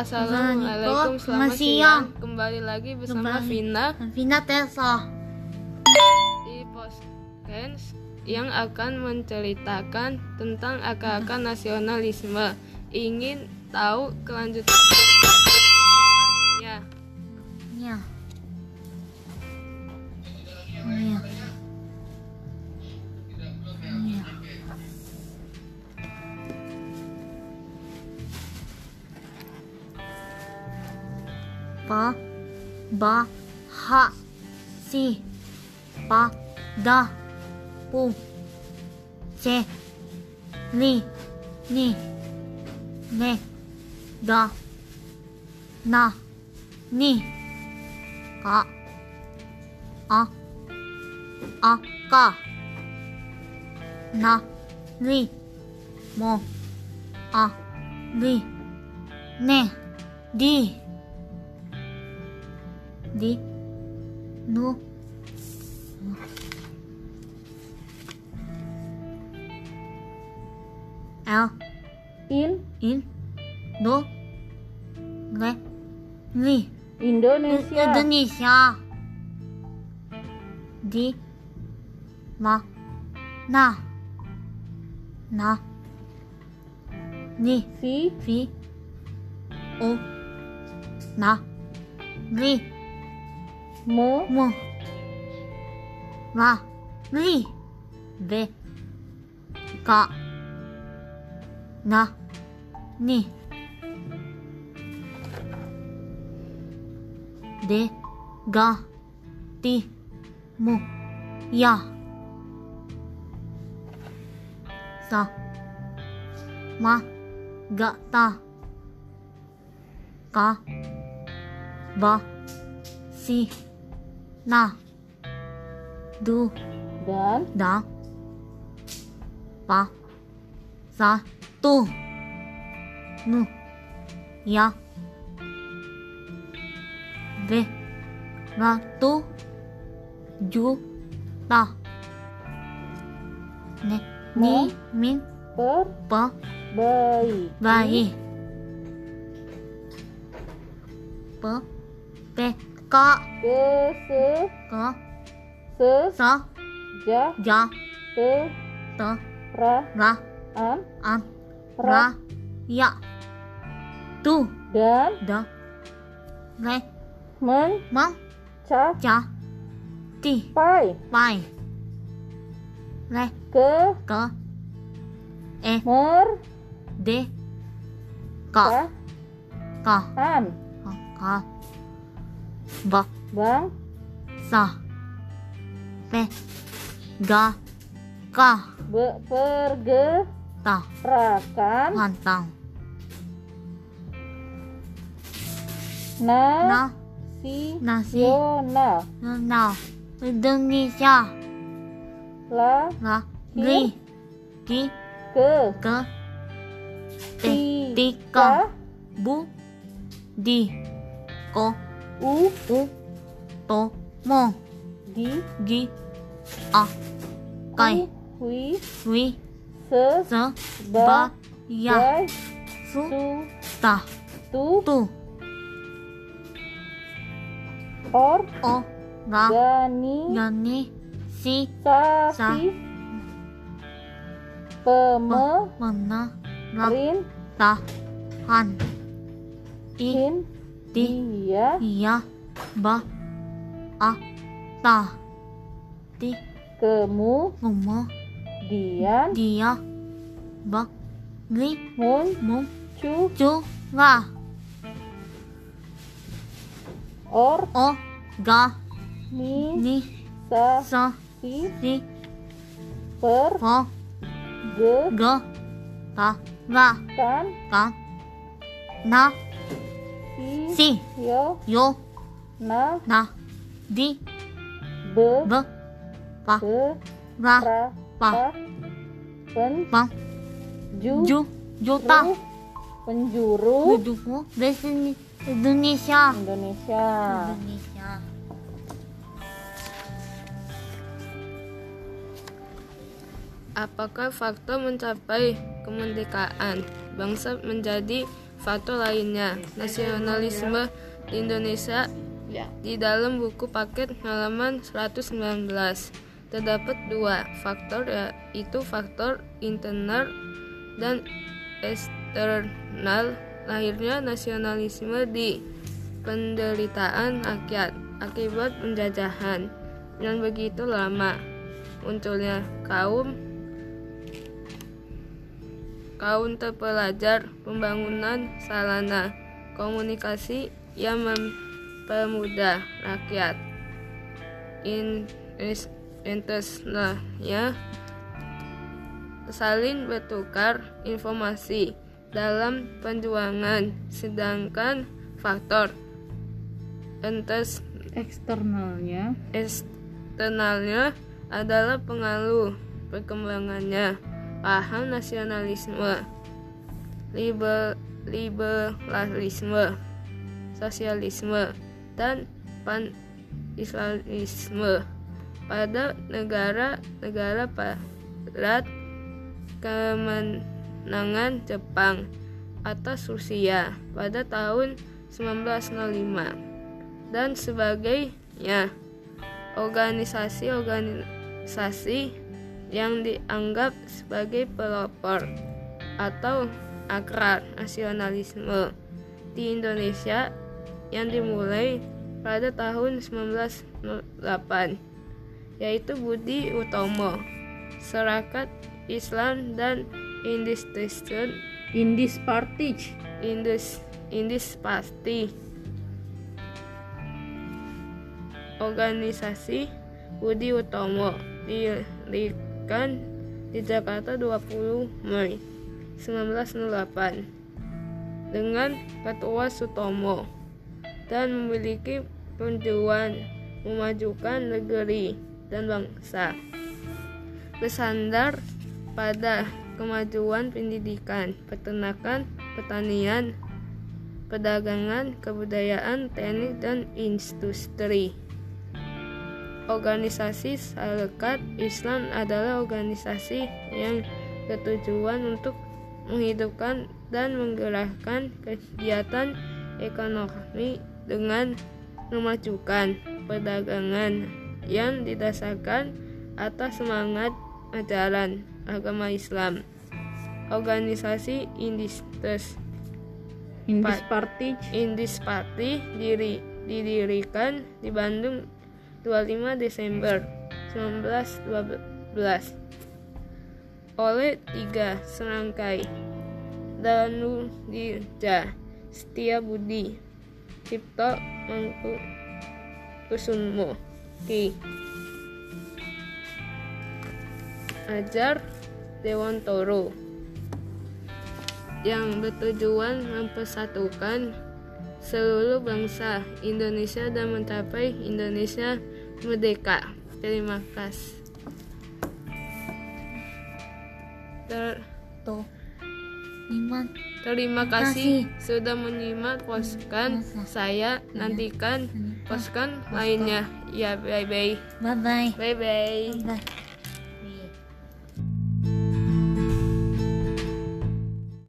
Assalamualaikum, selamat siang. siang. Kembali lagi bersama Kembali. Vina Vina Tessa di Podcast yang akan menceritakan tentang akar-akar nasionalisme. Ingin tahu kelanjutan? Ya, Ya Ya Ba Ba, Ha, Si, ba, Da bu che Li Ni, Ne, Da, Na, Ni, Ka, A A, Ka, Na, ni, Mo, A, ni, Ne, Di. Di Nu. L In. In. Do Le Li Indonesia. Indonesia. Di ma na. Na. Ni Si fi o na. Li Mo mo la li be ka na ni de ga ti mu ya sa ma ga ta ka ba si na du dan da pa sa tu nu ya ve ra tu ju ta ne ni min per pa baik baik pe pe ka ke se ka se sa ja ja te ta ra ra an an ra ya tu dan da le men ma ca cha ti pai pai le ke ka e mer de ka ka an ka ba bang? Sa. Pe. Ga. Ka. Be perge. Ta. Rakan. Pantang. Na. Na. Si. Nasi yona na. Indonesia. La. La. Li ki. Ke. Ke. Ti. Tika bu. Di. Ko. U. U to mo di gi a kai wi wi se se ba ya su ta tu tu or o ga gani yani si sa sa si peme mana ra rin ta han in dia ya ba a ta ti kemu ngomong. Dian. Dia. Ba li mun. Mu cu. Chu nga. Or. O. Ga. Ni. Ni. Sa. Sa. Si. Si. Per. Ho ge. Ga. Ta. Ga. Kan. Ka na. Si. Si. Yo. Yo. Na. Na di. Be. Ba pa. Ra. Pa. Pen. Pa. Ju. Ju. Ju ta ru, penjuru. Ju ju Desi Indonesia. Indonesia. Indonesia. Apakah faktor mencapai kemerdekaan? Bangsa menjadi faktor lainnya. Nasionalisme di Indonesia Ya. di dalam buku paket halaman 119 terdapat dua faktor yaitu faktor internal dan eksternal lahirnya nasionalisme di penderitaan rakyat akibat penjajahan yang begitu lama munculnya kaum kaum terpelajar pembangunan sarana komunikasi yang mempermudah rakyat. In is- internalnya saling bertukar informasi dalam perjuangan sedangkan faktor entes Eksternalnya. eksternalnya adalah pengaruh perkembangannya. Paham nasionalisme. Liber, liberalisme. Sosialisme dan pan-islamisme pada negara-negara barat kemenangan Jepang atas Rusia pada tahun 1905 dan sebagainya. Organisasi-organisasi yang dianggap sebagai pelopor atau akar nasionalisme di Indonesia yang dimulai pada tahun 1908 yaitu Budi Utomo, Serakat Islam dan Institution Indis Partij. Indus Indis Pasti Organisasi Budi Utomo didirikan di Jakarta 20 Mei 1908 dengan Ketua Sutomo dan memiliki tujuan memajukan negeri dan bangsa bersandar pada kemajuan pendidikan, peternakan, pertanian, perdagangan, kebudayaan, teknik, dan industri. Organisasi Sarekat Islam adalah organisasi yang bertujuan untuk menghidupkan dan menggerakkan kegiatan ekonomi dengan memajukan perdagangan yang didasarkan atas semangat ajaran agama Islam. Organisasi Indistes Indis Pa- Partij. Indis Party diri, didirikan di Bandung 25 Desember 1912 oleh tiga serangkai Danudija Setia Budi Cipto Mangkusumo Ki Ajar Dewantoro yang bertujuan mempersatukan seluruh bangsa Indonesia dan mencapai Indonesia merdeka. Terima kasih. Ter-. Terima Terima kasih kasih. sudah menyimak poskan saya nantikan poskan lainnya. Ya bye bye Bye bye. bye bye Bye.